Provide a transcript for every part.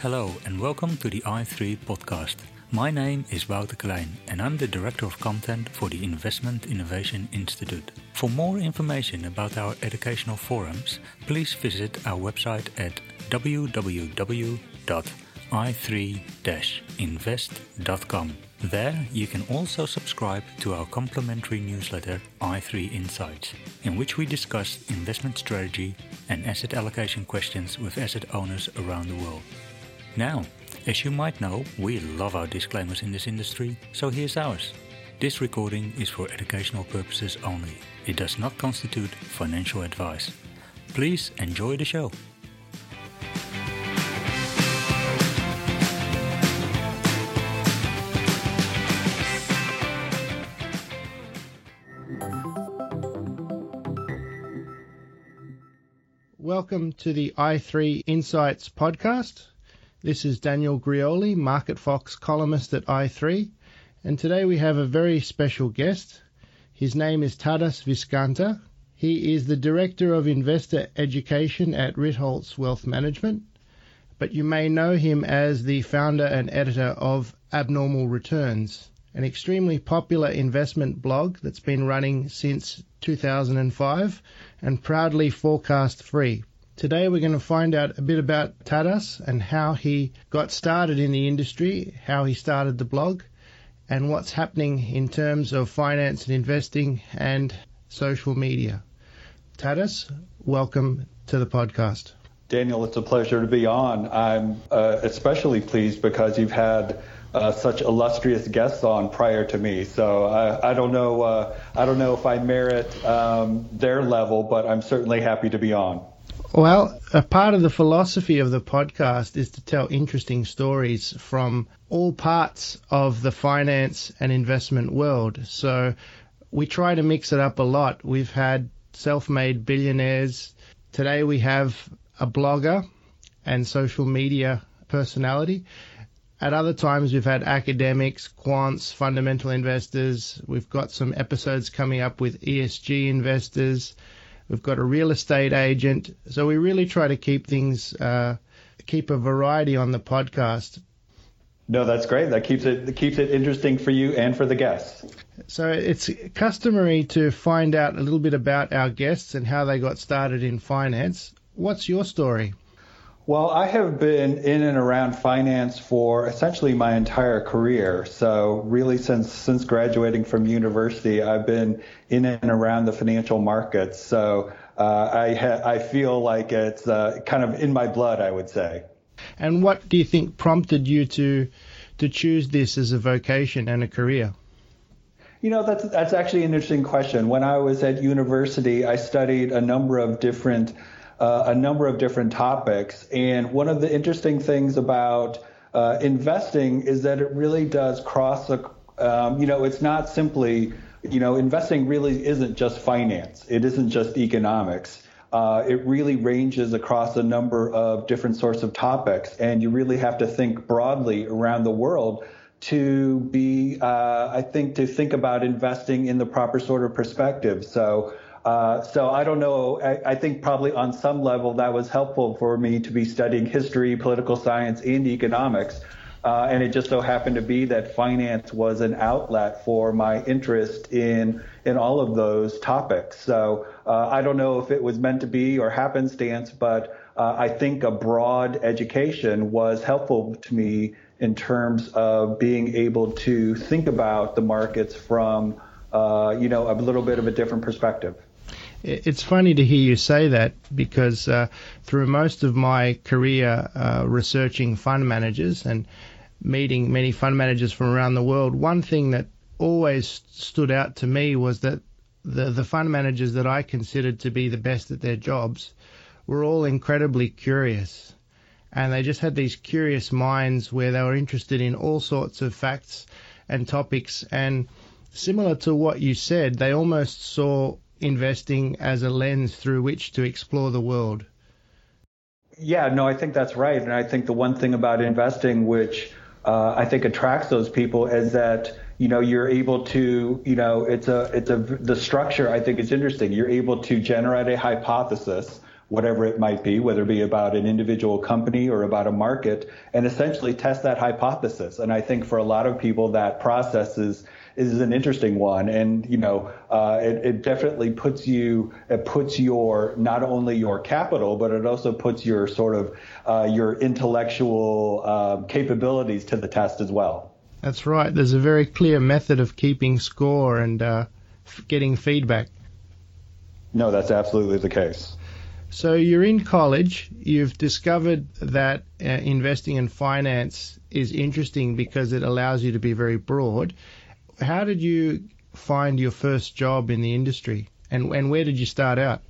Hello and welcome to the i3 podcast. My name is Wouter Klein and I'm the Director of Content for the Investment Innovation Institute. For more information about our educational forums, please visit our website at www.i3-invest.com. There you can also subscribe to our complimentary newsletter i3 Insights, in which we discuss investment strategy and asset allocation questions with asset owners around the world. Now, as you might know, we love our disclaimers in this industry, so here's ours. This recording is for educational purposes only. It does not constitute financial advice. Please enjoy the show. Welcome to the i3 Insights podcast. This is Daniel Grioli, Market Fox columnist at i3, and today we have a very special guest. His name is Tadas Viskanta. He is the Director of Investor Education at Ritholtz Wealth Management, but you may know him as the founder and editor of Abnormal Returns, an extremely popular investment blog that's been running since 2005 and proudly forecast free. Today we're going to find out a bit about Tadas and how he got started in the industry, how he started the blog, and what's happening in terms of finance and investing and social media. Tadas, welcome to the podcast. Daniel, it's a pleasure to be on. I'm uh, especially pleased because you've had uh, such illustrious guests on prior to me. So I, I don't know. Uh, I don't know if I merit um, their level, but I'm certainly happy to be on. Well, a part of the philosophy of the podcast is to tell interesting stories from all parts of the finance and investment world. So we try to mix it up a lot. We've had self made billionaires. Today we have a blogger and social media personality. At other times, we've had academics, quants, fundamental investors. We've got some episodes coming up with ESG investors We've got a real estate agent. So we really try to keep things, uh, keep a variety on the podcast. No, that's great. That keeps it, keeps it interesting for you and for the guests. So it's customary to find out a little bit about our guests and how they got started in finance. What's your story? Well, I have been in and around finance for essentially my entire career. So really since since graduating from university, I've been in and around the financial markets. So uh, I ha- I feel like it's uh, kind of in my blood, I would say. And what do you think prompted you to to choose this as a vocation and a career? You know, that's that's actually an interesting question. When I was at university, I studied a number of different uh, a number of different topics. And one of the interesting things about uh, investing is that it really does cross the, um, you know, it's not simply, you know, investing really isn't just finance. It isn't just economics. Uh, it really ranges across a number of different sorts of topics, and you really have to think broadly around the world to be, uh, I think, to think about investing in the proper sort of perspective. So, uh, so I don't know. I, I, think probably on some level that was helpful for me to be studying history, political science, and economics. Uh, and it just so happened to be that finance was an outlet for my interest in in all of those topics. So uh, I don't know if it was meant to be or happenstance, but uh, I think a broad education was helpful to me in terms of being able to think about the markets from uh, you know a little bit of a different perspective. It's funny to hear you say that because uh, through most of my career uh, researching fund managers and meeting many fund managers from around the world, one thing that always stood out to me was that the, the fund managers that I considered to be the best at their jobs were all incredibly curious. And they just had these curious minds where they were interested in all sorts of facts and topics. And similar to what you said, they almost saw investing as a lens through which to explore the world. Yeah, no, I think that's right. And I think the one thing about investing which uh, I think attracts those people is that you know you're able to you know it's a it's a the structure I think is interesting. You're able to generate a hypothesis whatever it might be, whether it be about an individual company or about a market, and essentially test that hypothesis. And I think for a lot of people, that process is is an interesting one, and you know, uh, it, it, definitely puts you, it puts your not only your capital, but it also puts your sort of uh, your intellectual uh, capabilities to the test as well. That's right. There's a very clear method of keeping score and uh, getting feedback. No, that's absolutely the case. So you're in college. You've discovered that uh, investing in finance is interesting because it allows you to be very broad how did you find your first job in the industry, and and where did you start out?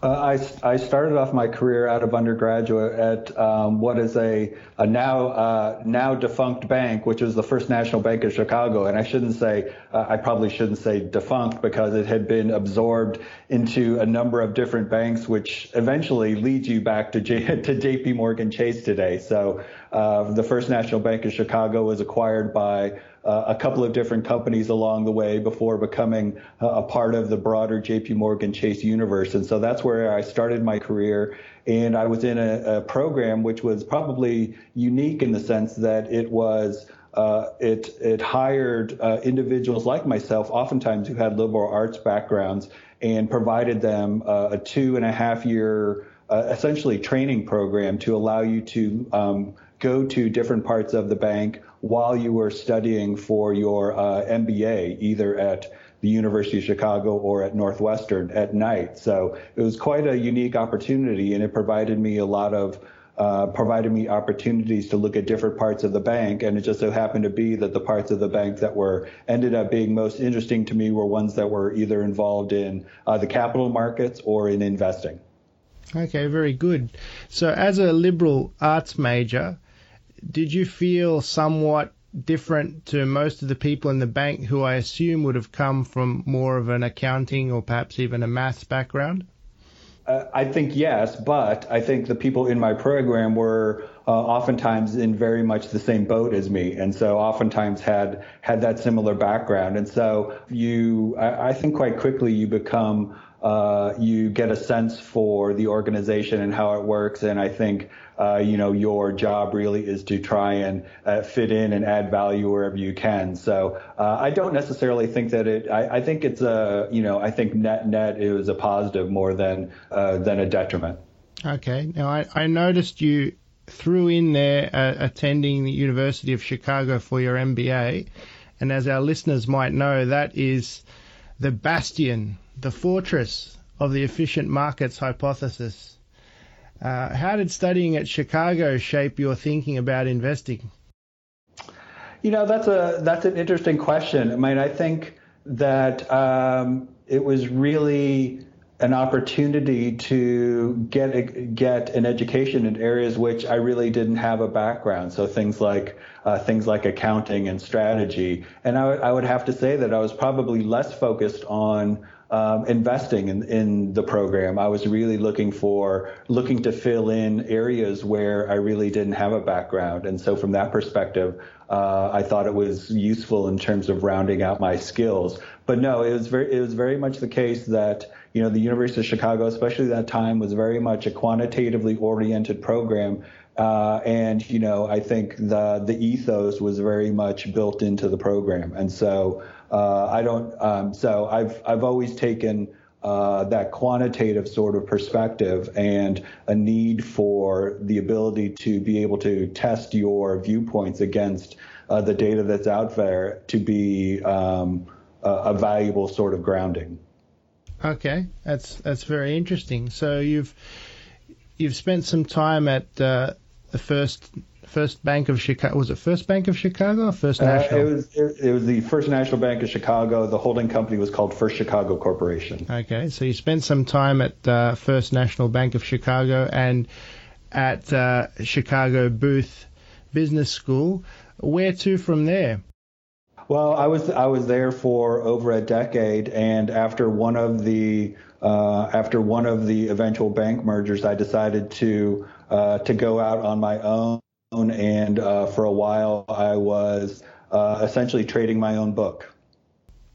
Uh, I, I started off my career out of undergraduate at um, what is a, a now uh, now defunct bank, which was the First National Bank of Chicago. And I shouldn't say uh, I probably shouldn't say defunct because it had been absorbed into a number of different banks, which eventually leads you back to J, to J.P. Morgan Chase today. So uh, the First National Bank of Chicago was acquired by uh, a couple of different companies along the way before becoming a part of the broader JP Morgan Chase universe. And so that's where I started my career. And I was in a, a program which was probably unique in the sense that it was uh, it it hired uh, individuals like myself, oftentimes who had liberal arts backgrounds, and provided them uh, a two and a half year, uh, essentially training program to allow you to um, go to different parts of the bank while you were studying for your uh, MBA, either at the University of Chicago or at Northwestern at night. So it was quite a unique opportunity, and it provided me a lot of uh, provided me opportunities to look at different parts of the bank, and it just so happened to be that the parts of the bank that were ended up being most interesting to me were ones that were either involved in uh, the capital markets or in investing. Okay, very good. So, as a liberal arts major, did you feel somewhat different to most of the people in the bank who I assume would have come from more of an accounting or perhaps even a maths background? Uh, I think yes, but I think the people in my program were uh, oftentimes in very much the same boat as me, and so oftentimes had had that similar background. And so you, I, I think, quite quickly you become uh, you get a sense for the organization and how it works. And I think, uh, you know, your job really is to try and uh, fit in and add value wherever you can. So uh, I don't necessarily think that it. I, I, think it's a, you know, I think net net it was a positive more than uh, than a detriment. Okay. Now I, I noticed you threw in there uh, attending the University of Chicago for your MBA, and as our listeners might know, that is the bastion the fortress of the efficient markets hypothesis. Uh, how did studying at Chicago shape your thinking about investing? You know, that's a that's an interesting question. I mean, I think that um, it was really an opportunity to get get an education in areas which I really didn't have a background. So things like uh, things like accounting and strategy. And I, w- I would have to say that I was probably less focused on um, investing in, in the program. I was really looking for looking to fill in areas where I really didn't have a background, and so from that perspective, uh, I thought it was useful in terms of rounding out my skills. But no, it was very it was very much the case that you know the University of Chicago, especially that time, was very much a quantitatively oriented program. Uh, and you know, I think the the ethos was very much built into the program, and so uh, I don't. Um, so I've I've always taken uh, that quantitative sort of perspective and a need for the ability to be able to test your viewpoints against uh, the data that's out there to be um, a, a, valuable sort of grounding. Okay, that's that's very interesting. So you've you've spent some time at uh, the first First Bank of Chicago. Was it First Bank of Chicago or First National? Uh, it was it, it, was the First National Bank of Chicago. The holding company was called First Chicago Corporation. Okay, so you spent some time at uh, First National Bank of Chicago and at uh, Chicago Booth Business School. Where to from there? Well, I was I was there for over a decade, and after one of the uh, after one of the eventual bank mergers, I decided to uh, to go out on my own and uh, for a while I was uh, essentially trading my own book.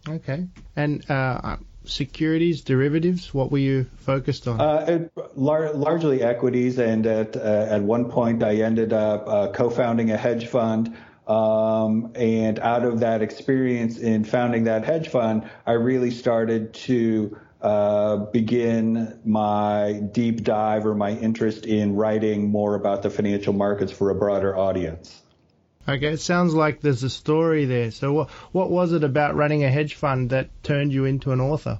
Okay. And uh, securities, derivatives, what were you focused on? Uh, it, lar- largely equities, and at uh, at one point I ended up uh, co-founding a hedge fund. Um, and out of that experience in founding that hedge fund, I really started to uh, begin my deep dive or my interest in writing more about the financial markets for a broader audience. Okay, it sounds like there's a story there. So, what, what was it about running a hedge fund that turned you into an author?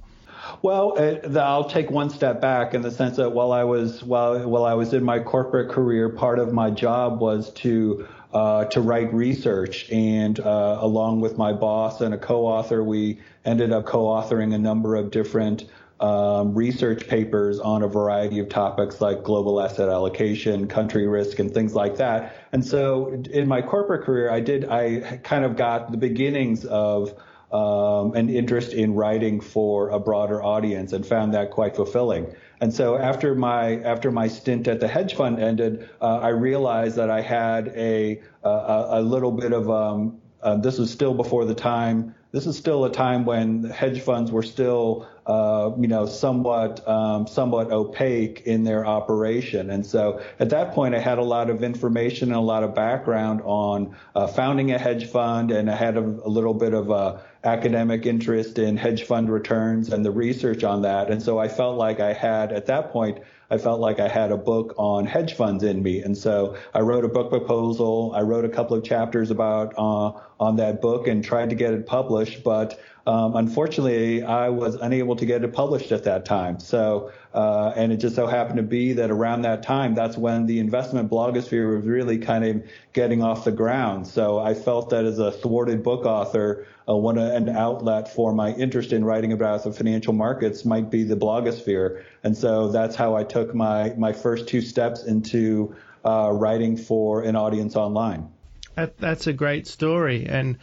Well, uh, I'll take one step back in the sense that while I was while while I was in my corporate career, part of my job was to uh, to write research, and uh, along with my boss and a co-author, we ended up co-authoring a number of different um, research papers on a variety of topics like global asset allocation, country risk, and things like that. And so, in my corporate career, I did I kind of got the beginnings of um, an interest in writing for a broader audience and found that quite fulfilling. And so after my after my stint at the hedge fund ended, uh, I realized that I had a a, a little bit of um, uh, this was still before the time. This is still a time when hedge funds were still uh, you know, somewhat um, somewhat opaque in their operation. And so at that point, I had a lot of information and a lot of background on uh, founding a hedge fund, and I had a, a little bit of a academic interest in hedge fund returns and the research on that. And so I felt like I had at that point I felt like I had a book on hedge funds in me. And so I wrote a book proposal. I wrote a couple of chapters about uh, on that book and tried to get it published. But um, unfortunately, I was unable to get it published at that time. So, uh, and it just so happened to be that around that time, that's when the investment blogosphere was really kind of getting off the ground. So I felt that as a thwarted book author, uh, one an outlet for my interest in writing about the financial markets might be the blogosphere. And so that's how I took my my first two steps into uh, writing for an audience online. That, that's a great story, and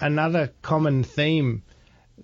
another common theme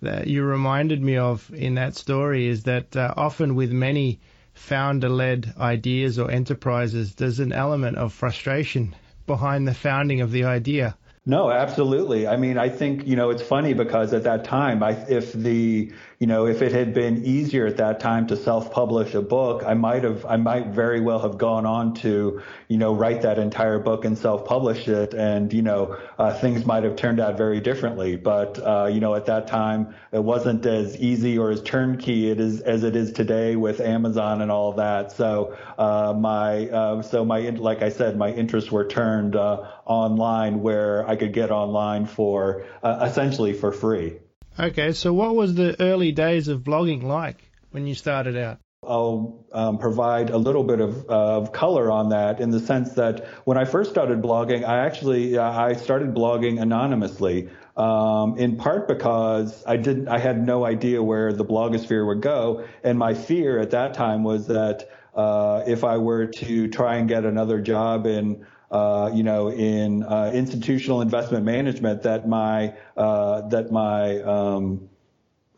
that you reminded me of in that story is that uh, often with many founder led ideas or enterprises, there's an element of frustration behind the founding of the idea. No, absolutely. I mean, I think, you know, it's funny because at that time, I, if the, you know, if it had been easier at that time to self-publish a book, I might have, I might very well have gone on to, you know, write that entire book and self-publish it. And, you know, uh, things might have turned out very differently. But, uh, you know, at that time, it wasn't as easy or as turnkey it is, as it is today with Amazon and all that. So, uh, my, uh, so my, like I said, my interests were turned, uh, online where I could get online for uh, essentially for free. Okay, so what was the early days of blogging like when you started out? I'll um, provide a little bit of, of color on that in the sense that when I first started blogging, I actually uh, I started blogging anonymously. Um, in part because I didn't, I had no idea where the blogosphere would go, and my fear at that time was that uh, if I were to try and get another job in uh, you know, in uh, institutional investment management that my uh, that my um,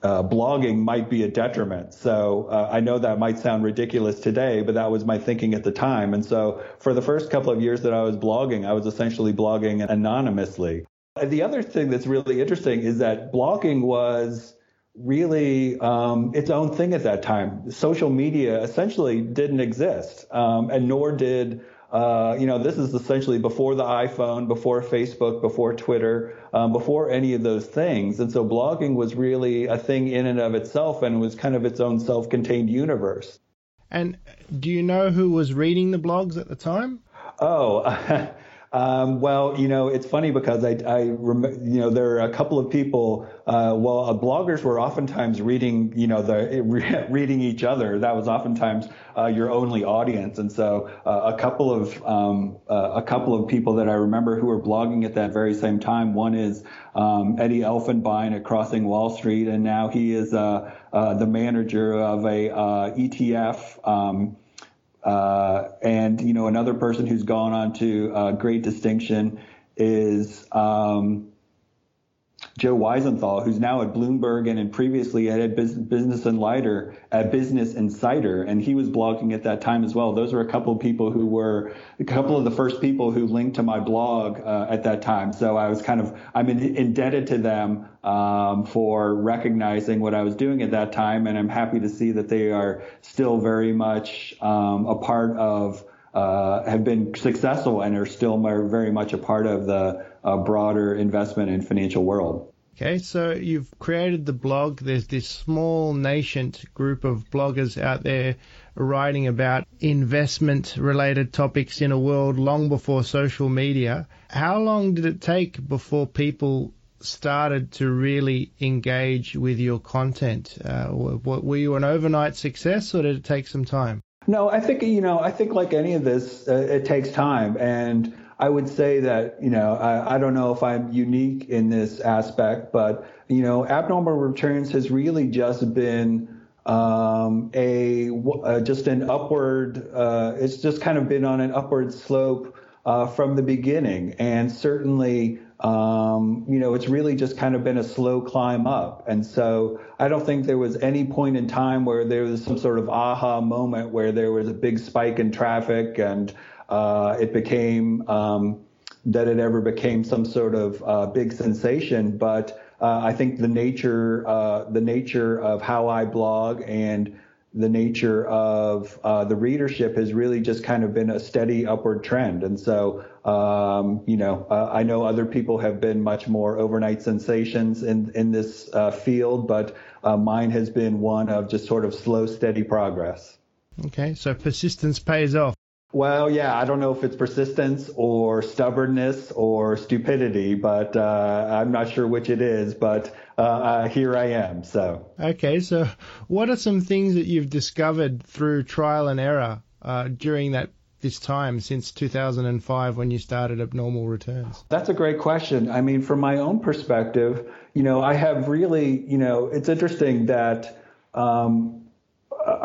uh, blogging might be a detriment. So uh, I know that might sound ridiculous today, but that was my thinking at the time. And so for the first couple of years that I was blogging, I was essentially blogging anonymously. And the other thing that's really interesting is that blogging was really um, its own thing at that time. Social media essentially didn't exist, um, and nor did uh, you know, this is essentially before the iPhone, before Facebook, before Twitter, um, before any of those things. And so blogging was really a thing in and of itself and was kind of its own self-contained universe. And do you know who was reading the blogs at the time? Oh, Um, well, you know, it's funny because I, I you know, there are a couple of people. Uh, well, uh, bloggers were oftentimes reading, you know, the re- reading each other. That was oftentimes uh, your only audience, and so uh, a couple of um, uh, a couple of people that I remember who were blogging at that very same time. One is um, Eddie Elfenbein at Crossing Wall Street, and now he is uh, the manager of a ETF. Uh, and you know, another person who's gone on to uh, great distinction is um, Joe Weisenthal, who's now at Bloomberg and previously at Business Insider, at Business Insider, and he was blogging at that time as well. Those were a couple of people who were a couple of the first people who linked to my blog uh, at that time. So I was kind of I'm in, indebted to them um, for recognizing what I was doing at that time, and I'm happy to see that they are still very much um, a part of. Uh, have been successful and are still very much a part of the uh, broader investment and financial world. Okay, so you've created the blog. There's this small nascent group of bloggers out there writing about investment related topics in a world long before social media. How long did it take before people started to really engage with your content? Uh, were you an overnight success or did it take some time? No, I think you know. I think like any of this, uh, it takes time, and I would say that you know I, I don't know if I'm unique in this aspect, but you know, abnormal returns has really just been um, a uh, just an upward. Uh, it's just kind of been on an upward slope uh, from the beginning, and certainly um, you know, it's really just kind of been a slow climb up. And so I don't think there was any point in time where there was some sort of aha moment where there was a big spike in traffic and uh, it became um, that it ever became some sort of uh, big sensation. But uh, I think the nature, uh, the nature of how I blog and the nature of uh, the readership has really just kind of been a steady upward trend. And so, um, you know, uh, I know other people have been much more overnight sensations in, in this uh, field, but uh, mine has been one of just sort of slow, steady progress. Okay, so persistence pays off. Well, yeah, I don't know if it's persistence or stubbornness or stupidity, but uh, I'm not sure which it is. But uh, uh, here I am. So okay, so what are some things that you've discovered through trial and error uh, during that this time since 2005 when you started abnormal returns? That's a great question. I mean, from my own perspective, you know, I have really, you know, it's interesting that. Um,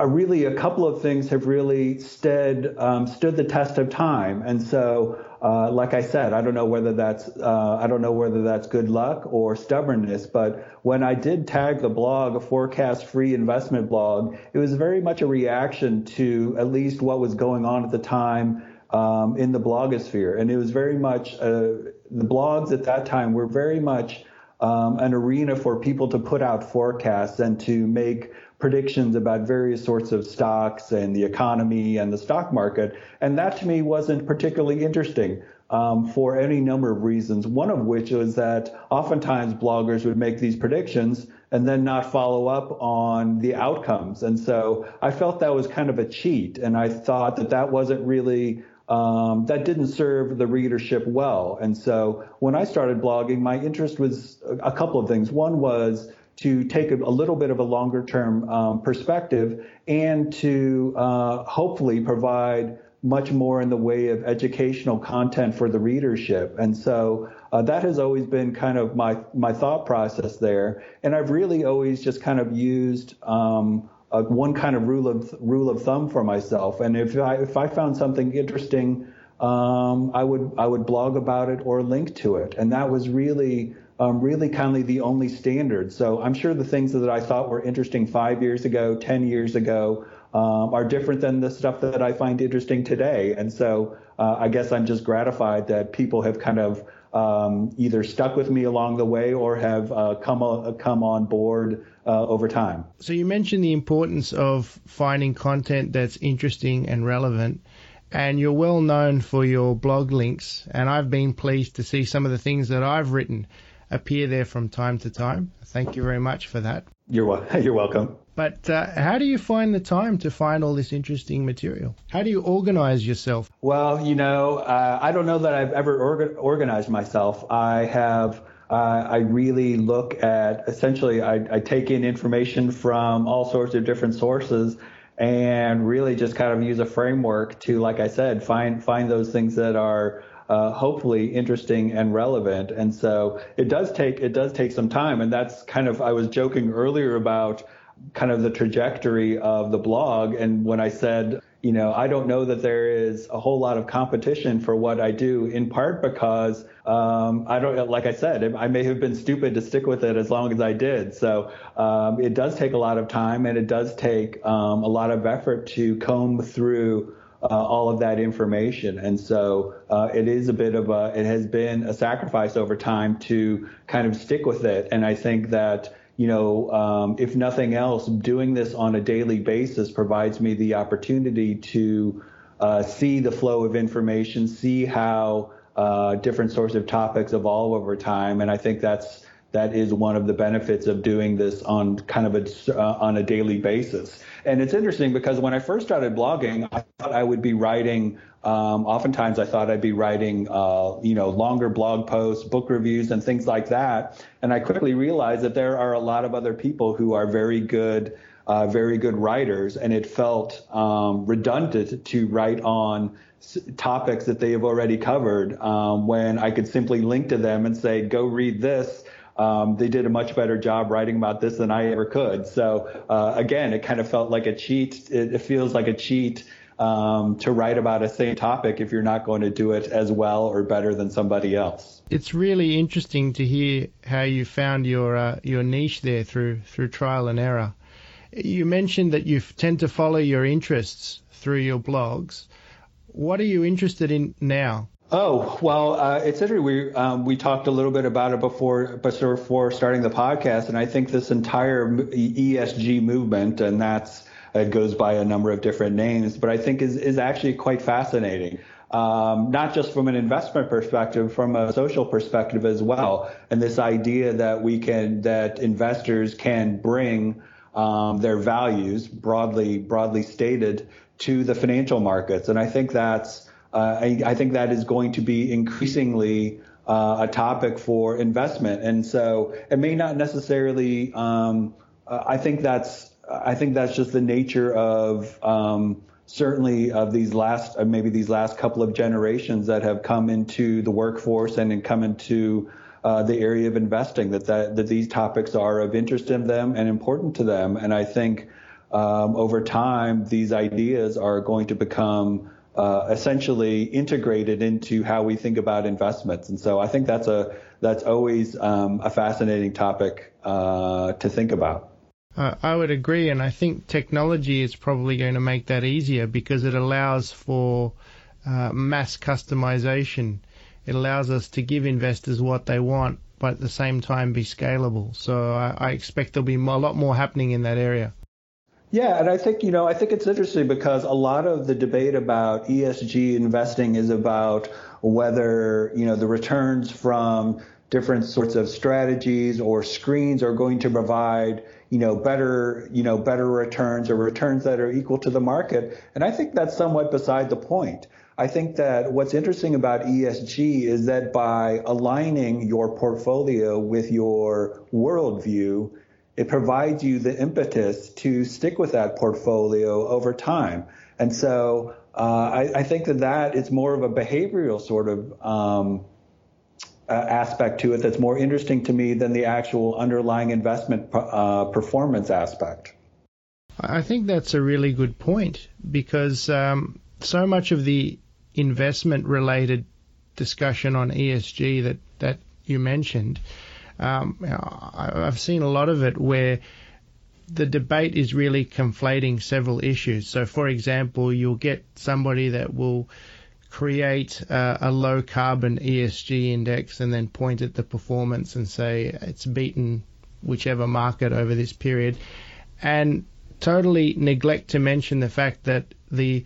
really a couple of things have really stood um, stood the test of time, and so uh, like I said, I don't know whether that's uh, I don't know whether that's good luck or stubbornness, but when I did tag the blog a forecast free investment blog, it was very much a reaction to at least what was going on at the time um, in the blogosphere, and it was very much uh, the blogs at that time were very much um, an arena for people to put out forecasts and to make predictions about various sorts of stocks and the economy and the stock market. And that to me wasn't particularly interesting. Um, for any number of reasons. One of which was that oftentimes bloggers would make these predictions and then not follow up on the outcomes. And so I felt that was kind of a cheat. And I thought that that wasn't really, um, that didn't serve the readership well. And so when I started blogging, my interest was a couple of things. One was to take a, a little bit of a longer term um, perspective and to uh, hopefully provide much more in the way of educational content for the readership. And so uh, that has always been kind of my, my thought process there. And I've really always just kind of used um, a, one kind of rule of rule of thumb for myself. And if I if I found something interesting, um, I would I would blog about it or link to it. And that was really um, really kind of the only standard. So I'm sure the things that I thought were interesting five years ago, 10 years ago, um, are different than the stuff that I find interesting today. And so uh, I guess I'm just gratified that people have kind of um, either stuck with me along the way or have uh, come uh, come on board uh, over time. So you mentioned the importance of finding content that's interesting and relevant. And you're well known for your blog links, and I've been pleased to see some of the things that I've written appear there from time to time. Thank you very much for that. You're, you're welcome. But uh, how do you find the time to find all this interesting material? How do you organize yourself? Well, you know, uh, I don't know that I've ever orga- organized myself. I have. Uh, I really look at essentially, I, I take in information from all sorts of different sources and really just kind of use a framework to, like I said, find find those things that are uh, hopefully interesting and relevant. And so it does take it does take some time, and that's kind of I was joking earlier about kind of the trajectory of the blog. And when I said, you know, I don't know that there is a whole lot of competition for what I do, in part because um, I don't, like I said, I may have been stupid to stick with it as long as I did. So um, it does take a lot of time and it does take um, a lot of effort to comb through uh, all of that information. And so uh, it is a bit of a, it has been a sacrifice over time to kind of stick with it. And I think that you know, um, if nothing else, doing this on a daily basis provides me the opportunity to uh, see the flow of information, see how uh, different sorts of topics evolve over time, and I think that's that is one of the benefits of doing this on kind of a uh, on a daily basis. And it's interesting because when I first started blogging, I thought I would be writing. Um, oftentimes, I thought I'd be writing, uh, you know, longer blog posts, book reviews, and things like that. And I quickly realized that there are a lot of other people who are very good, uh, very good writers, and it felt um, redundant to write on topics that they have already covered um, when I could simply link to them and say, go read this um, they did a much better job writing about this than I ever could. So uh, again, it kind of felt like a cheat. It, it feels like a cheat um, to write about a same topic if you're not going to do it as well or better than somebody else. It's really interesting to hear how you found your uh, your niche there through through trial and error. You mentioned that you tend to follow your interests through your blogs. What are you interested in now? Oh well, uh, it's interesting. We um, we talked a little bit about it before, before starting the podcast, and I think this entire ESG movement, and that's it goes by a number of different names, but I think is is actually quite fascinating. Um, not just from an investment perspective, from a social perspective as well, and this idea that we can that investors can bring um, their values broadly broadly stated to the financial markets, and I think that's uh, I, I, think that is going to be increasingly uh, a topic for investment, and so it may not necessarily. Um, uh, I think that's I think that's just the nature of um, certainly of these last uh, maybe these last couple of generations that have come into the workforce and come into uh, the area of investing that, that that these topics are of interest in them and important to them, and I think um, over time these ideas are going to become uh, essentially integrated into how we think about investments. And so I think that's a that's always um, a fascinating topic uh, to think about. Uh, I would agree, and I think technology is probably going to make that easier because it allows for uh, mass customization. It allows us to give investors what they want, but at the same time be scalable. So I, I expect there'll be a lot more happening in that area. Yeah, and I think you know I think it's interesting because a lot of the debate about ESG investing is about whether you know the returns from different sorts of strategies or screens are going to provide you know better you know better returns or returns that are equal to the market and I think that's somewhat beside the point. I think that what's interesting about ESG is that by aligning your portfolio with your worldview it provides you the impetus to stick with that portfolio over time. And so uh, I, I, think that that is more of a behavioral sort of um, uh, aspect to it that's more interesting to me than the actual underlying investment uh, performance aspect. I think that's a really good point because um, so much of the investment related discussion on ESG that, that you mentioned um, I've seen a lot of it where the debate is really conflating several issues. So, for example, you'll get somebody that will create uh, a low carbon ESG index and then point at the performance and say it's beaten whichever market over this period, and totally neglect to mention the fact that the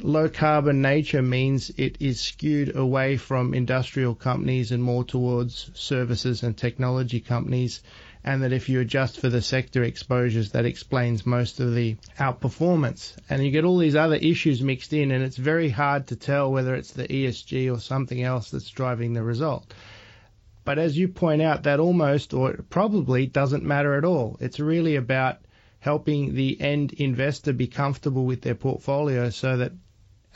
low carbon nature means it is skewed away from industrial companies and more towards services and technology companies. And that if you adjust for the sector exposures, that explains most of the outperformance. And you get all these other issues mixed in, and it's very hard to tell whether it's the ESG or something else that's driving the result. But as you point out, that almost or probably doesn't matter at all. It's really about helping the end investor be comfortable with their portfolio so that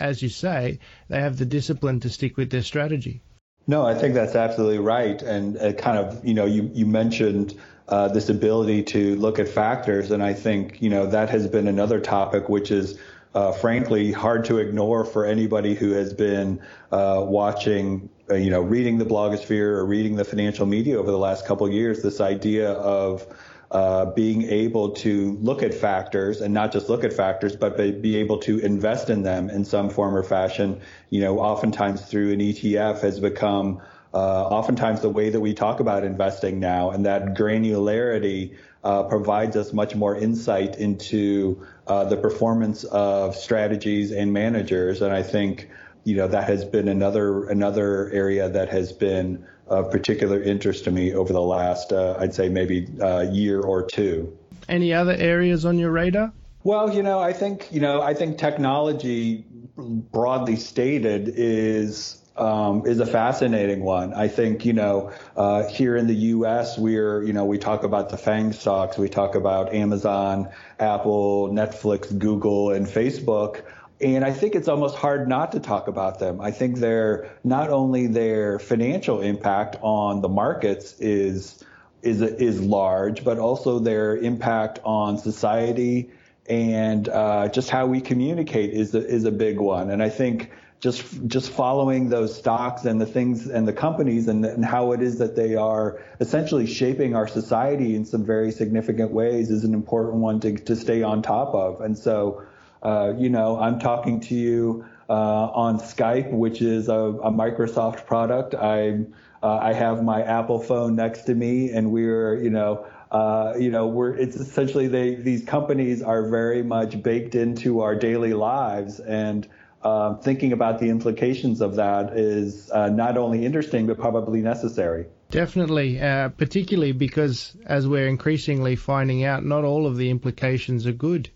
as you say, they have the discipline to stick with their strategy. No, I think that's absolutely right. And uh, kind of, you know, you, you mentioned uh, this ability to look at factors. And I think, you know, that has been another topic which is uh, frankly hard to ignore for anybody who has been uh, watching, uh, you know, reading the blogosphere or reading the financial media over the last couple of years. This idea of uh, being able to look at factors and not just look at factors, but be able to invest in them in some form or fashion, you know, oftentimes through an ETF has become uh, oftentimes the way that we talk about investing now, and that granularity uh, provides us much more insight into uh, the performance of strategies and managers. And I think you know that has been another another area that has been of particular interest to me over the last, uh, I'd say, maybe uh, year or two. Any other areas on your radar? Well, you know, I think you know, I think technology, broadly stated, is um, is a fascinating one. I think you know uh, here in the U.S. we're you know we talk about the FANG stocks, we talk about Amazon, Apple, Netflix, Google, and Facebook. And I think it's almost hard not to talk about them. I think they're not only their financial impact on the markets is is is large, but also their impact on society and uh, just how we communicate is a, is a big one. And I think just just following those stocks and the things and the companies and, and how it is that they are essentially shaping our society in some very significant ways is an important one to, to stay on top of. And so uh, you know, I'm talking to you uh, on Skype, which is a, a Microsoft product. I uh, I have my Apple phone next to me, and we're you know. Uh, you know, we're it's essentially they these companies are very much baked into our daily lives, and uh, thinking about the implications of that is uh, not only interesting but probably necessary. Definitely, particularly because as we're increasingly finding out, not all of the implications are good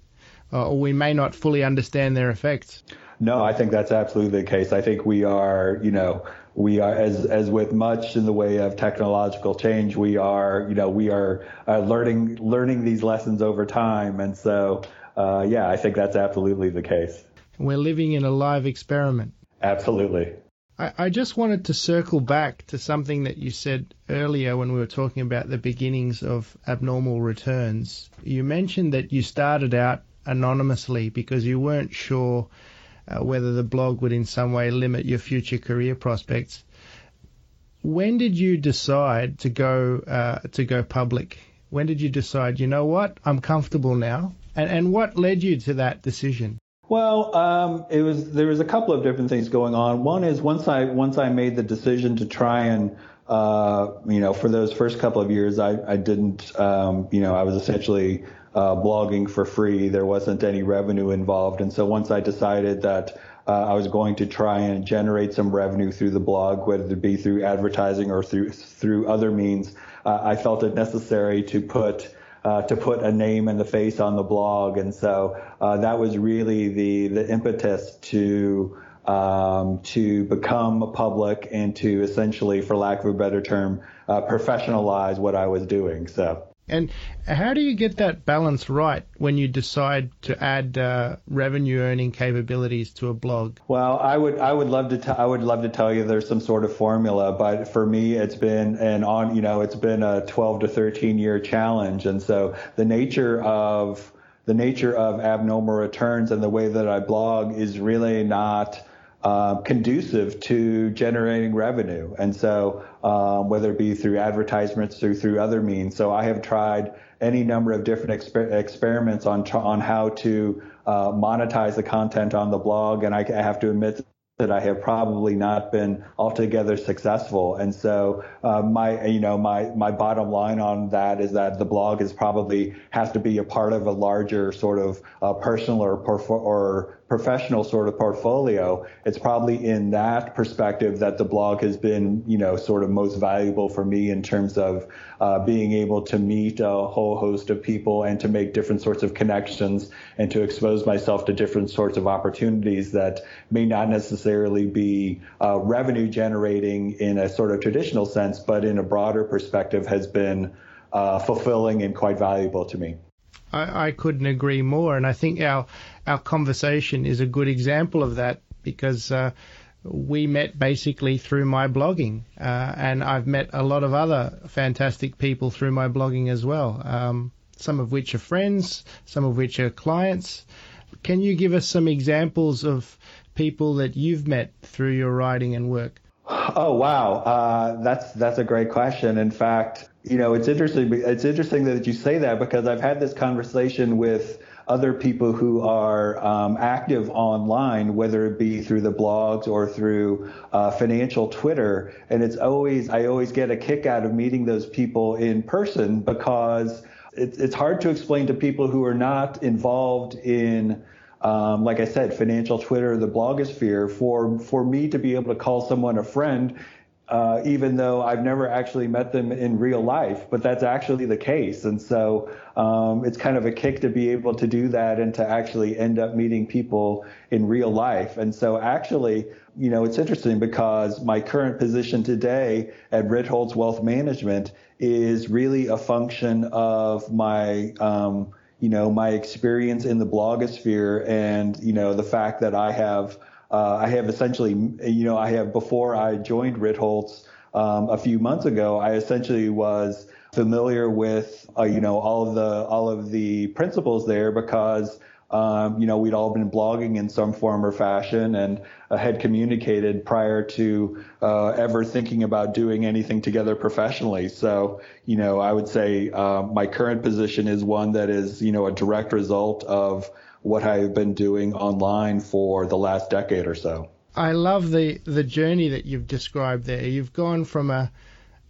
uh, or we may not fully understand their effects. No, I think that's absolutely the case. I think we are, you know, we are as as with much in the way of technological change, we are, you know, we are uh, learning learning these lessons over time, and so uh, yeah, I think that's absolutely the case. We're living in a live experiment. Absolutely. I, I just wanted to circle back to something that you said earlier when we were talking about the beginnings of abnormal returns. You mentioned that you started out anonymously because you weren't sure uh, whether the blog would in some way limit your future career prospects. When did you decide to go uh, to go public? When did you decide? You know what? I'm comfortable now. And and what led you to that decision? Well, um, it was there was a couple of different things going on. One is once I once I made the decision to try and uh, you know for those first couple of years I I didn't um, you know I was essentially uh, blogging for free. There wasn't any revenue involved. And so once I decided that uh, I was going to try and generate some revenue through the blog, whether it be through advertising or through through other means, uh, I felt it necessary to put uh, to put a name and the face on the blog, and so uh, that was really the the impetus to um, to become public and to essentially, for lack of a better term, uh, professionalize what I was doing. So. And how do you get that balance right when you decide to add uh, revenue earning capabilities to a blog? Well, I would I would love to t- I would love to tell you there's some sort of formula, but for me it's been an on you know it's been a 12 to 13 year challenge, and so the nature of the nature of abnormal returns and the way that I blog is really not uh, conducive to generating revenue. And so, um, whether it be through advertisements or through other means. So I have tried any number of different exper- experiments on on how to uh, monetize the content on the blog, and I, I have to admit that I have probably not been altogether successful. And so, uh, my, you know, my, my bottom line on that is that the blog is probably has to be a part of a larger sort of uh, personal or, or professional sort of portfolio. It's probably in that perspective that the blog has been, you know, sort of most valuable for me in terms of uh, being able to meet a whole host of people and to make different sorts of connections and to expose myself to different sorts of opportunities that may not necessarily be uh, revenue generating in a sort of traditional sense, but in a broader perspective has been uh, fulfilling and quite valuable to me. I, I couldn't agree more, and I think our our conversation is a good example of that because uh, we met basically through my blogging, uh, and I've met a lot of other fantastic people through my blogging as well. Um, some of which are friends, some of which are clients. Can you give us some examples of people that you've met through your writing and work? Oh wow, uh, that's that's a great question. In fact, you know, it's interesting. It's interesting that you say that because I've had this conversation with other people who are um, active online, whether it be through the blogs or through uh, financial Twitter. And it's always, I always get a kick out of meeting those people in person because it's, it's hard to explain to people who are not involved in um, like I said, financial Twitter, the blogosphere, for for me to be able to call someone a friend uh, even though I've never actually met them in real life, but that's actually the case. And so um, it's kind of a kick to be able to do that and to actually end up meeting people in real life. And so actually, you know, it's interesting because my current position today at Ritholtz Wealth Management is really a function of my, um, you know, my experience in the blogosphere and, you know, the fact that I have uh, I have essentially, you know, I have before I joined Ritholtz um, a few months ago, I essentially was familiar with, uh, you know, all of the all of the principals there because. Um, you know, we'd all been blogging in some form or fashion and uh, had communicated prior to uh, ever thinking about doing anything together professionally. So, you know, I would say uh, my current position is one that is, you know, a direct result of what I've been doing online for the last decade or so. I love the, the journey that you've described there. You've gone from a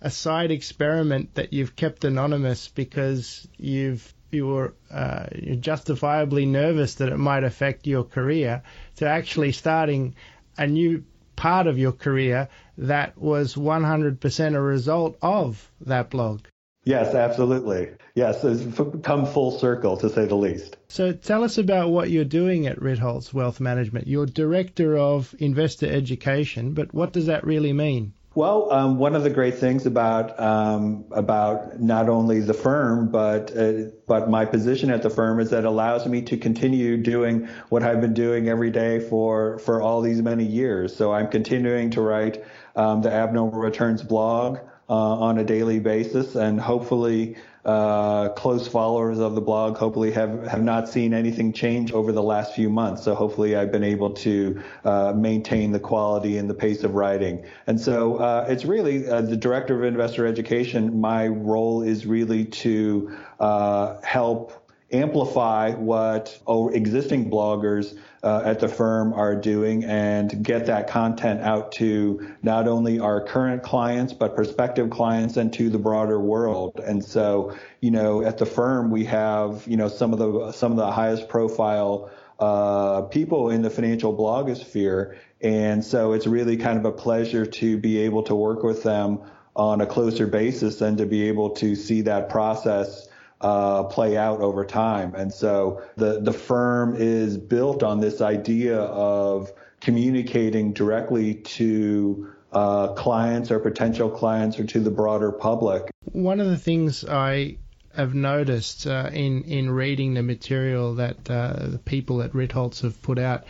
a side experiment that you've kept anonymous because you've you were uh, justifiably nervous that it might affect your career to actually starting a new part of your career that was 100% a result of that blog. Yes, absolutely. Yes, it's come full circle to say the least. So tell us about what you're doing at Ritholtz Wealth Management. You're Director of Investor Education, but what does that really mean? Well, um, one of the great things about um, about not only the firm but uh, but my position at the firm is that it allows me to continue doing what I've been doing every day for for all these many years. So I'm continuing to write um, the Abnormal Returns blog on a daily basis, and hopefully. Uh, close followers of the blog hopefully have, have not seen anything change over the last few months. So hopefully I've been able to uh, maintain the quality and the pace of writing. And so uh, it's really uh, the director of investor education. My role is really to uh, help amplify what existing bloggers uh, at the firm are doing and get that content out to not only our current clients but prospective clients and to the broader world. And so, you know, at the firm we have you know some of the some of the highest profile uh, people in the financial blogosphere, and so it's really kind of a pleasure to be able to work with them on a closer basis and to be able to see that process uh, play out over time. And so the, the firm is built on this idea of communicating directly to uh, clients or potential clients or to the broader public. One of the things I have noticed uh, in in reading the material that uh, the people at Ritholtz have put out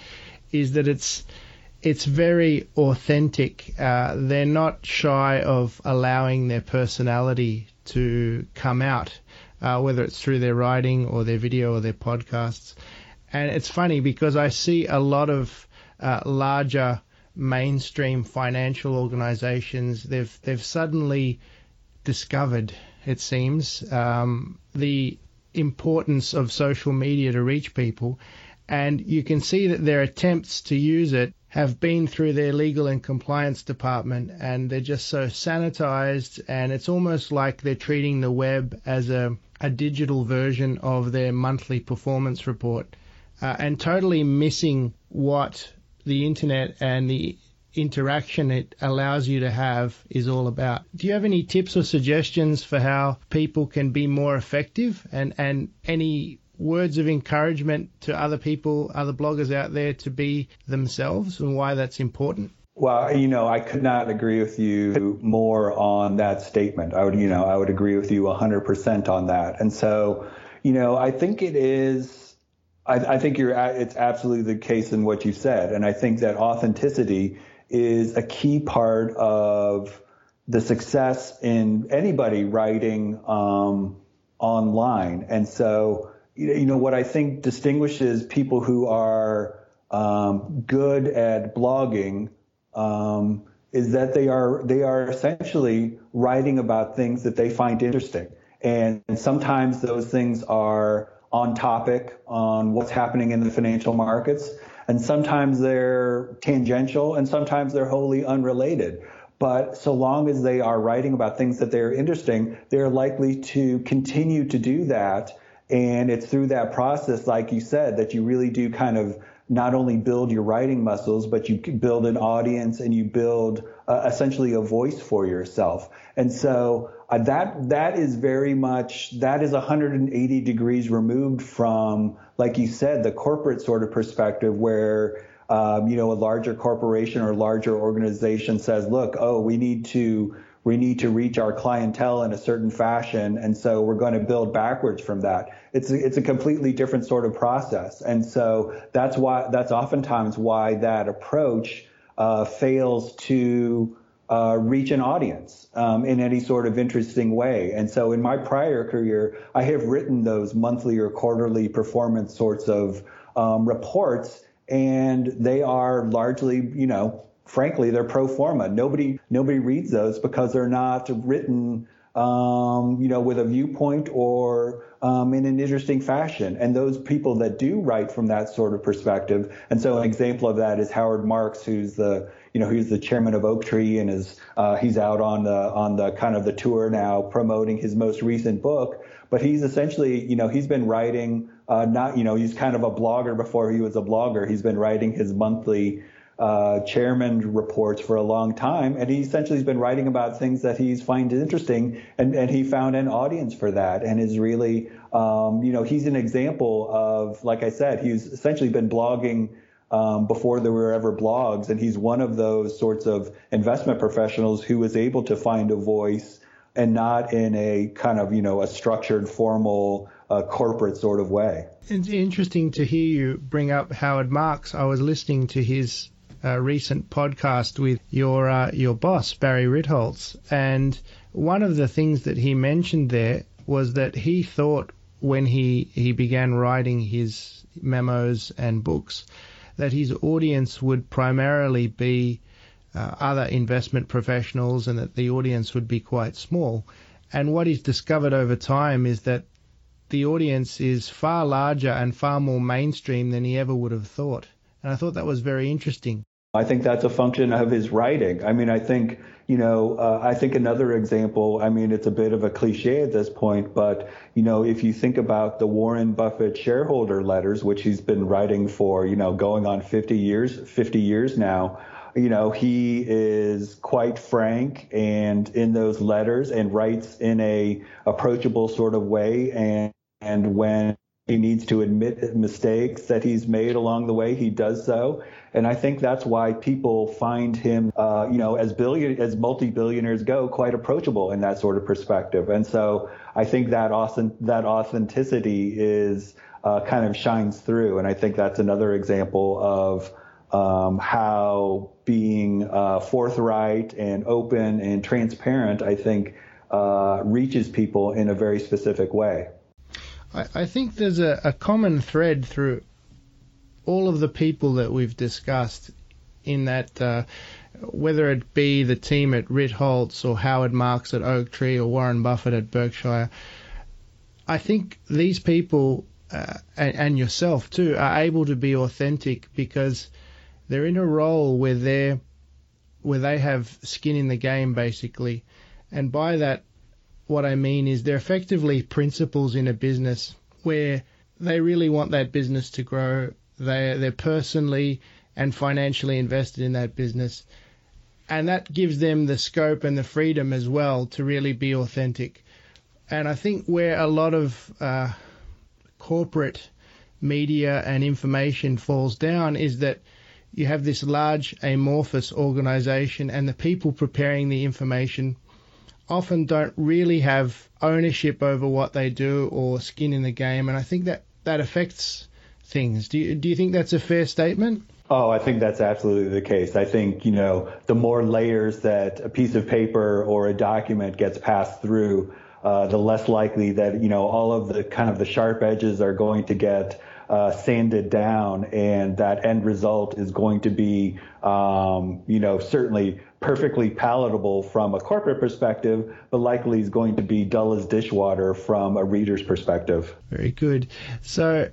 is that it's it's very authentic. Uh, they're not shy of allowing their personality to come out uh, whether it's through their writing or their video or their podcasts. And it's funny because I see a lot of uh, larger mainstream financial organizations. They've they've suddenly discovered, it seems, um, the importance of social media to reach people, and you can see that their attempts to use it have been through their legal and compliance department and they're just so sanitized and it's almost like they're treating the web as a, a digital version of their monthly performance report uh, and totally missing what the internet and the interaction it allows you to have is all about. Do you have any tips or suggestions for how people can be more effective and, and any words of encouragement to other people, other bloggers out there to be themselves and why that's important? Well, you know, I could not agree with you more on that statement. I would, you know, I would agree with you 100% on that. And so, you know, I think it is, I, I think you're, it's absolutely the case in what you said. And I think that authenticity is a key part of the success in anybody writing um, online. And so, you know what I think distinguishes people who are um, good at blogging um, is that they are they are essentially writing about things that they find interesting, and, and sometimes those things are on topic on what's happening in the financial markets, and sometimes they're tangential, and sometimes they're wholly unrelated. But so long as they are writing about things that they're interesting, they're likely to continue to do that. And it's through that process, like you said, that you really do kind of not only build your writing muscles, but you build an audience and you build uh, essentially a voice for yourself. And so uh, that that is very much that is 180 degrees removed from, like you said, the corporate sort of perspective where um, you know a larger corporation or larger organization says, look, oh, we need to we need to reach our clientele in a certain fashion, and so we're going to build backwards from that. It's a, it's a completely different sort of process, and so that's why that's oftentimes why that approach uh, fails to uh, reach an audience um, in any sort of interesting way. And so, in my prior career, I have written those monthly or quarterly performance sorts of um, reports, and they are largely, you know, frankly, they're pro forma. Nobody nobody reads those because they're not written, um, you know, with a viewpoint or um, in an interesting fashion. And those people that do write from that sort of perspective, and so an example of that is Howard Marks, who's the you know he's the chairman of Oaktree and is uh, he's out on the on the kind of the tour now promoting his most recent book. But he's essentially, you know, he's been writing, uh, not, you know, he's kind of a blogger before he was a blogger. He's been writing his monthly uh, chairman reports for a long time, and he essentially has been writing about things that he's finds interesting, and, and he found an audience for that, and is really, um, you know, he's an example of, like I said, he's essentially been blogging um, before there were ever blogs, and he's one of those sorts of investment professionals who was able to find a voice and not in a kind of, you know, a structured, formal, uh, corporate sort of way. It's interesting to hear you bring up Howard Marks. I was listening to his recent podcast with your uh, your boss Barry Ritholtz, and one of the things that he mentioned there was that he thought when he he began writing his memos and books that his audience would primarily be uh, other investment professionals and that the audience would be quite small. And what he's discovered over time is that the audience is far larger and far more mainstream than he ever would have thought. And I thought that was very interesting. I think that's a function of his writing. I mean, I think, you know, uh, I think another example, I mean, it's a bit of a cliche at this point, but, you know, if you think about the Warren Buffett shareholder letters, which he's been writing for, you know, going on 50 years, 50 years now, you know, he is quite frank and in those letters and writes in a approachable sort of way. And, and when he needs to admit mistakes that he's made along the way, he does so. And I think that's why people find him, uh, you know, as billion as multi-billionaires go, quite approachable in that sort of perspective. And so I think that awesome, that authenticity is uh, kind of shines through. And I think that's another example of um, how being uh, forthright and open and transparent, I think, uh, reaches people in a very specific way. I, I think there's a, a common thread through all of the people that we've discussed in that, uh, whether it be the team at Ritholtz or Howard Marks at Oaktree or Warren Buffett at Berkshire, I think these people uh, and, and, yourself too are able to be authentic because they're in a role where they're where they have skin in the game basically, and by that, what I mean is they're effectively principals in a business where they really want that business to grow they they're personally and financially invested in that business, and that gives them the scope and the freedom as well to really be authentic. And I think where a lot of uh, corporate media and information falls down is that you have this large amorphous organization and the people preparing the information often don't really have ownership over what they do or skin in the game and I think that that affects things. Do you, do you think that's a fair statement? Oh, I think that's absolutely the case. I think, you know, the more layers that a piece of paper or a document gets passed through, uh, the less likely that you know all of the kind of the sharp edges are going to get uh, sanded down, and that end result is going to be, um, you know, certainly perfectly palatable from a corporate perspective, but likely is going to be dull as dishwater from a reader's perspective. Very good. So,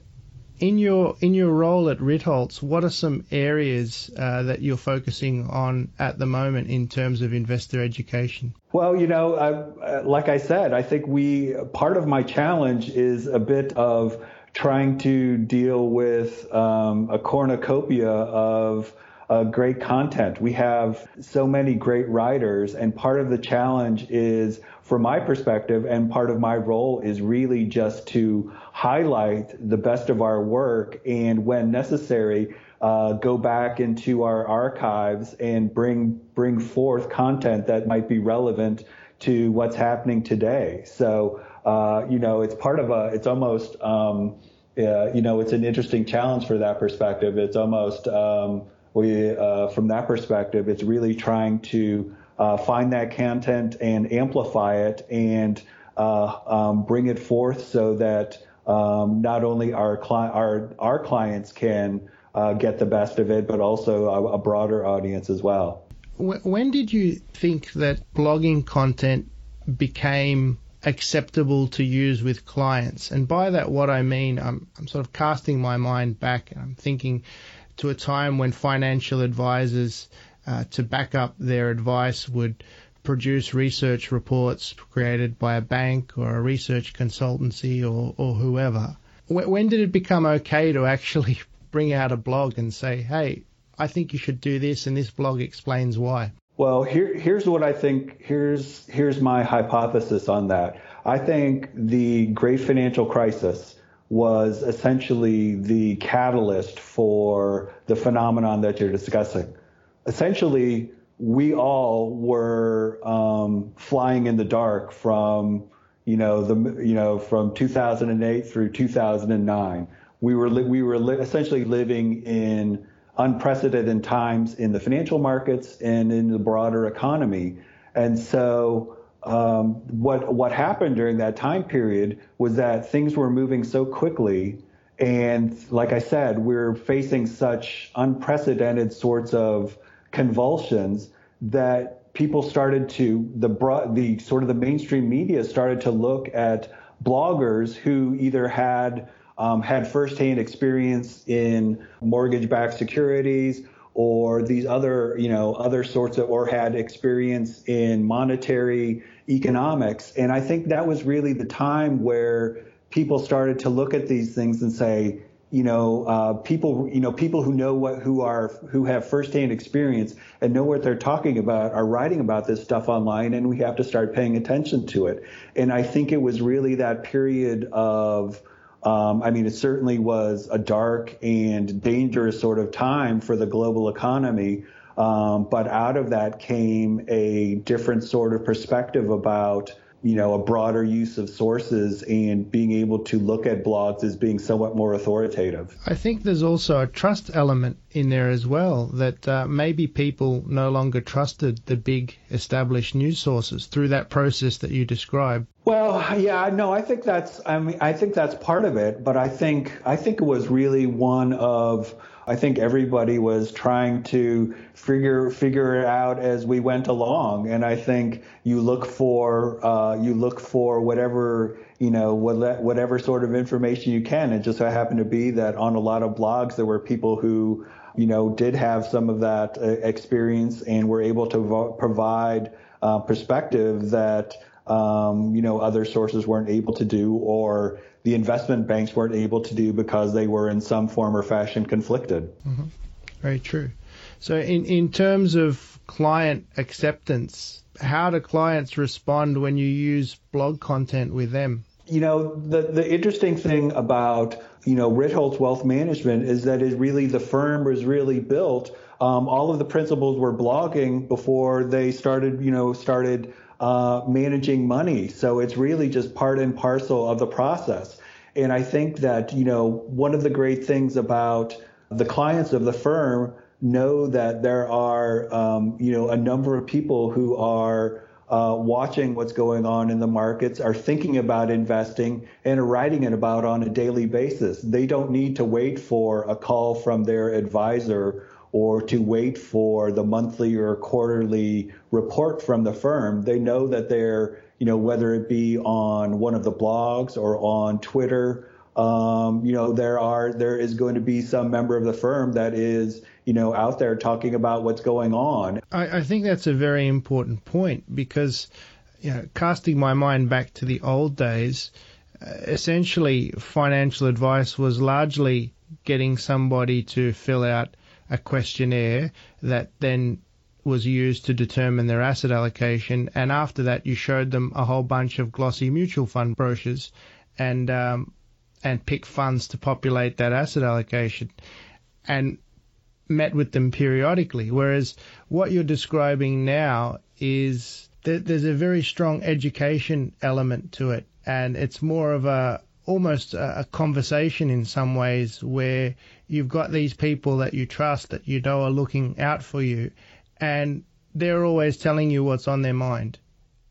in your in your role at Ritholtz, what are some areas uh, that you're focusing on at the moment in terms of investor education? Well, you know, uh, like I said, I think we part of my challenge is a bit of trying to deal with um, a cornucopia of uh, great content. We have so many great writers, and part of the challenge is, from my perspective, and part of my role is really just to highlight the best of our work, and when necessary, uh, go back into our archives and bring bring forth content that might be relevant to what's happening today. So, uh, you know, it's part of a, it's almost, um, you know, it's an interesting challenge for that perspective. It's almost, um, we, uh, from that perspective, it's really trying to uh, find that content and amplify it and uh, um, bring it forth so that um, not only our, cli- our our clients can uh, get the best of it, but also a, a broader audience as well. When did you think that blogging content became acceptable to use with clients? And by that, what I mean, I'm, I'm sort of casting my mind back and I'm thinking to a time when financial advisors, uh, to back up their advice, would produce research reports created by a bank or a research consultancy or, or whoever. When did it become okay to actually bring out a blog and say, hey, I think you should do this, and this blog explains why? Well, here, here's what I think. Here's here's my hypothesis on that. I think the great financial crisis was essentially the catalyst for the phenomenon that you're discussing. Essentially, we all were um, flying in the dark from you know the you know from 2008 through 2009. We were li- we were li- essentially living in unprecedented times in the financial markets and in the broader economy, and so um, what what happened during that time period was that things were moving so quickly, and like I said, we're facing such unprecedented sorts of convulsions that people started to the broad, the sort of the mainstream media started to look at bloggers who either had um, had firsthand experience in mortgage-backed securities or these other, you know, other sorts of, or had experience in monetary economics. And I think that was really the time where people started to look at these things and say, you know, uh, people, you know, people who know what, who are, who have firsthand experience and know what they're talking about are writing about this stuff online, and we have to start paying attention to it. And I think it was really that period of, um, I mean, it certainly was a dark and dangerous sort of time for the global economy. Um, but out of that came a different sort of perspective about you know, a broader use of sources and being able to look at blogs as being somewhat more authoritative. I think there's also a trust element in there as well that uh, maybe people no longer trusted the big established news sources through that process that you described. Well, yeah, no, I think that's I mean I think that's part of it, but I think I think it was really one of I think everybody was trying to figure figure it out as we went along, and I think you look for uh, you look for whatever you know whatever sort of information you can. It just so happened to be that on a lot of blogs there were people who you know did have some of that uh, experience and were able to vo- provide uh, perspective that um, you know other sources weren't able to do or the investment banks weren't able to do because they were in some form or fashion conflicted. Mm-hmm. Very true. So, in, in terms of client acceptance, how do clients respond when you use blog content with them? You know, the, the interesting thing about, you know, Ritholtz Wealth Management is that it really, the firm was really built. Um, all of the principals were blogging before they started, you know, started uh, managing money. So it's really just part and parcel of the process. And I think that, you know, one of the great things about the clients of the firm know that there are, um, you know, a number of people who are uh, watching what's going on in the markets, are thinking about investing, and are writing it about on a daily basis. They don't need to wait for a call from their advisor or to wait for the monthly or quarterly report from the firm. They know that they're, you know, whether it be on one of the blogs or on Twitter, um, you know, there are there is going to be some member of the firm that is you know, out there talking about what's going on. I, I think that's a very important point because, you know, casting my mind back to the old days, uh, essentially financial advice was largely getting somebody to fill out a questionnaire that then was used to determine their asset allocation, and after that, you showed them a whole bunch of glossy mutual fund brochures, and um, and pick funds to populate that asset allocation. And met with them periodically. Whereas what you're describing now is that there's a very strong education element to it, and it's more of a almost a, conversation in some ways where you've got these people that you trust that you know are looking out for you, and they're always telling you what's on their mind.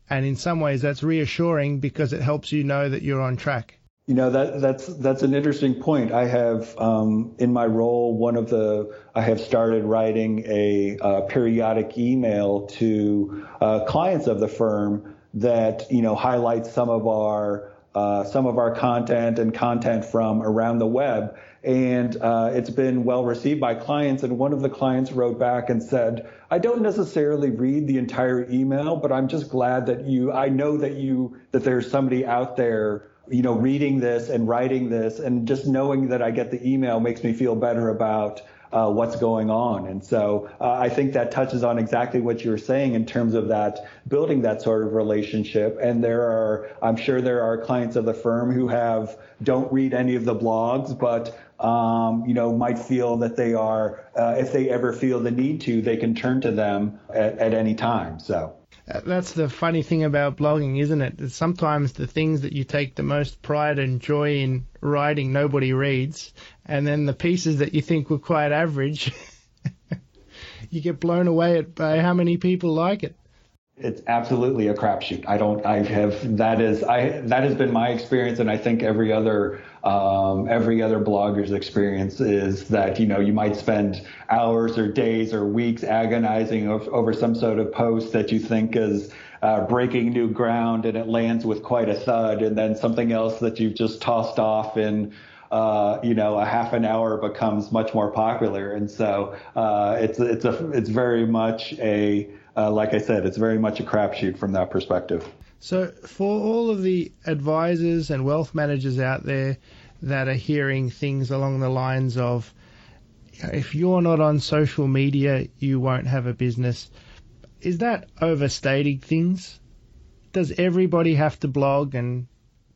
And in some ways, that's reassuring because it helps you know that you're on track. You know that that's that's an interesting point. I have um, in my role one of the I have started writing a uh, periodic email to uh, clients of the firm that you know highlights some of our uh, some of our content and content from around the web, and uh, it's been well received by clients. And one of the clients wrote back and said, "I don't necessarily read the entire email, but I'm just glad that you I know that you that there's somebody out there." you know, reading this and writing this and just knowing that I get the email makes me feel better about uh, what's going on. And so uh, I think that touches on exactly what you're saying in terms of that building that sort of relationship. And there are, I'm sure there are clients of the firm who have don't read any of the blogs, but um, you know, might feel that they are, uh, if they ever feel the need to, they can turn to them at, at any time. So. Uh, that's the funny thing about blogging, isn't it? That Sometimes the things that you take the most pride and joy in writing, nobody reads, and then the pieces that you think were quite average, you get blown away at by how many people like it. It's absolutely a crapshoot. I don't. I have that is I that has been my experience, and I think every other um, every other blogger's experience is that you know you might spend hours or days or weeks agonizing over, some sort of post that you think is uh, breaking new ground and it lands with quite a thud, and then something else that you've just tossed off in. Uh, you know, a half an hour becomes much more popular, and so uh, it's it's a it's very much a uh, like I said, it's very much a crapshoot from that perspective. So, for all of the advisors and wealth managers out there that are hearing things along the lines of, if you're not on social media, you won't have a business, is that overstating things? Does everybody have to blog and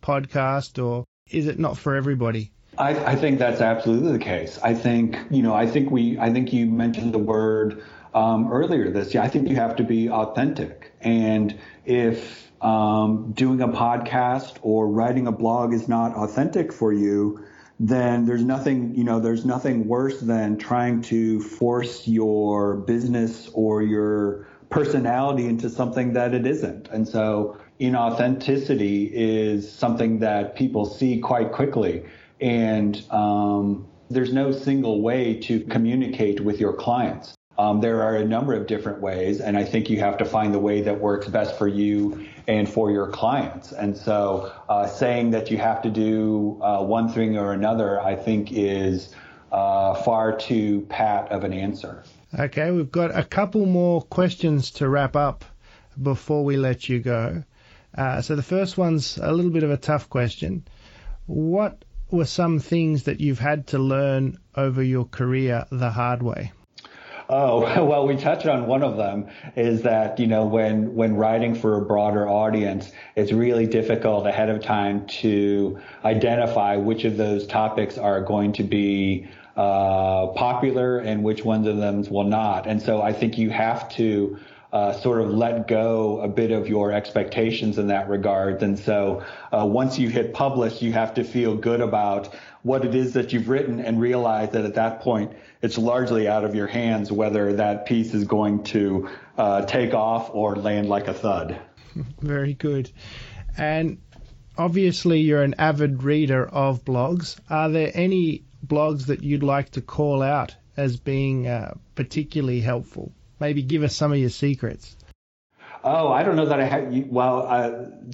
podcast, or is it not for everybody? I, I think that's absolutely the case. I think you know. I think we. I think you mentioned the word um, earlier this. I think you have to be authentic, and if um, doing a podcast or writing a blog is not authentic for you, then there's nothing, you know, there's nothing worse than trying to force your business or your personality into something that it isn't. And so inauthenticity is something that people see quite quickly. And um, there's no single way to communicate with your clients. Um, there are a number of different ways, and I think you have to find the way that works best for you and for your clients. And so, uh, saying that you have to do uh, one thing or another, I think, is uh, far too pat of an answer. Okay, we've got a couple more questions to wrap up before we let you go. Uh, so the first one's a little bit of a tough question. What were some things that you've had to learn over your career the hard way? Oh, well, we touched on one of them is that, you know, when, when writing for a broader audience, it's really difficult ahead of time to identify which of those topics are going to be uh, popular and which ones of them will not. And so I think you have to uh, sort of let go a bit of your expectations in that regard. And so uh, once you hit publish, you have to feel good about what it is that you've written and realize that at that point it's largely out of your hands whether that piece is going to uh, take off or land like a thud. Very good. And obviously, you're an avid reader of blogs. Are there any blogs that you'd like to call out as being uh, particularly helpful? Maybe give us some of your secrets. Oh, I don't know that I have. Well, uh,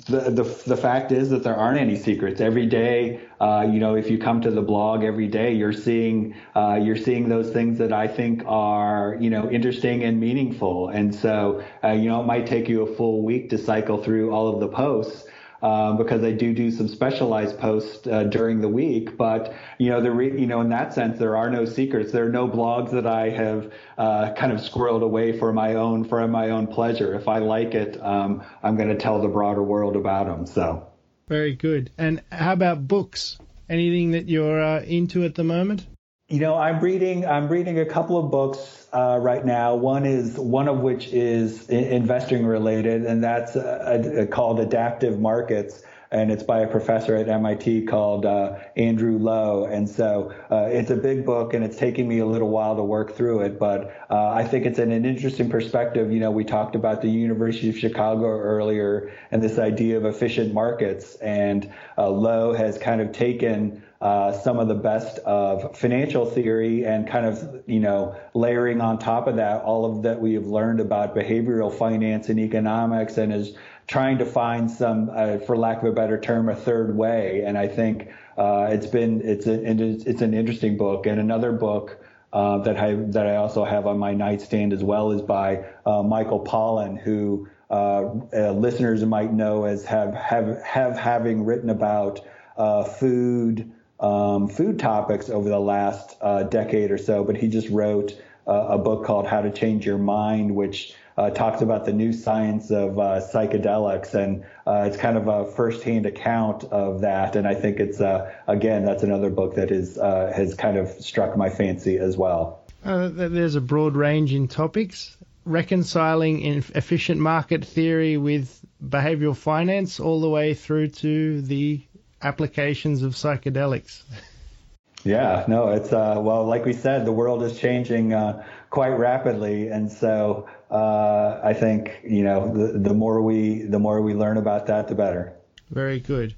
the, the the fact is that there aren't any secrets. Every day, uh, you know, if you come to the blog every day, you're seeing uh, you're seeing those things that I think are you know interesting and meaningful. And so, uh, you know, it might take you a full week to cycle through all of the posts um, because I do do some specialized posts uh, during the week. But you know, the re- you know, in that sense, there are no secrets. There are no blogs that I have uh, kind of squirreled away for my own for my own pleasure. If I like it, um, I'm going to tell the broader world about them. So very good. And how about books? Anything that you're uh, into at the moment? You know, I'm reading. I'm reading a couple of books uh, right now. One is one of which is investing related, and that's uh, called Adaptive Markets and it's by a professor at MIT called uh, Andrew Lo. And so uh, it's a big book, and it's taking me a little while to work through it. But uh, I think it's an, an interesting perspective. You know, we talked about the University of Chicago earlier and this idea of efficient markets, and uh, Lo has kind of taken uh, some of the best of financial theory and kind of, you know, layering on top of that all of that we have learned about behavioral finance and economics and is trying to find some, uh, for lack of a better term, a third way. And I think uh, it's been, it's, a, it's an interesting book. And another book uh, that I that I also have on my nightstand as well is by uh, Michael Pollan, who uh, listeners might know as have have have having written about food, um, food topics over the last uh, decade or so, but he just wrote uh, a book called How to Change Your Mind, which uh, talks about the new science of uh, psychedelics, and uh, it's kind of a firsthand account of that. And I think it's uh, again that's another book that is has kind of struck my fancy as well. there's a broad range in topics, reconciling in efficient market theory with behavioral finance, all the way through to the applications of psychedelics. Yeah, no, it's uh, well, like we said, the world is changing uh, quite rapidly, and so uh, I think you know the, the more we the more we learn about that, the better. Very good.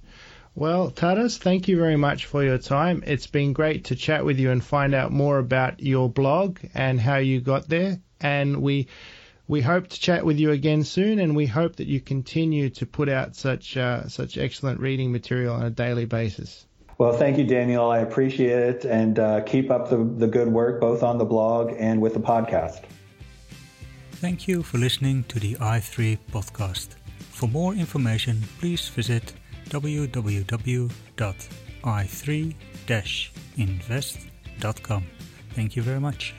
Well, Tadas, thank you very much for your time. It's been great to chat with you and find out more about your blog and how you got there. And we we hope to chat with you again soon, and we hope that you continue to put out such uh, such excellent reading material on a daily basis. Well, thank you, Daniel. I appreciate it, and uh, keep up the, the good work both on the blog and with the podcast. Thank you for listening to the i3 podcast. For more information, please visit www.i3-invest.com. Thank you very much.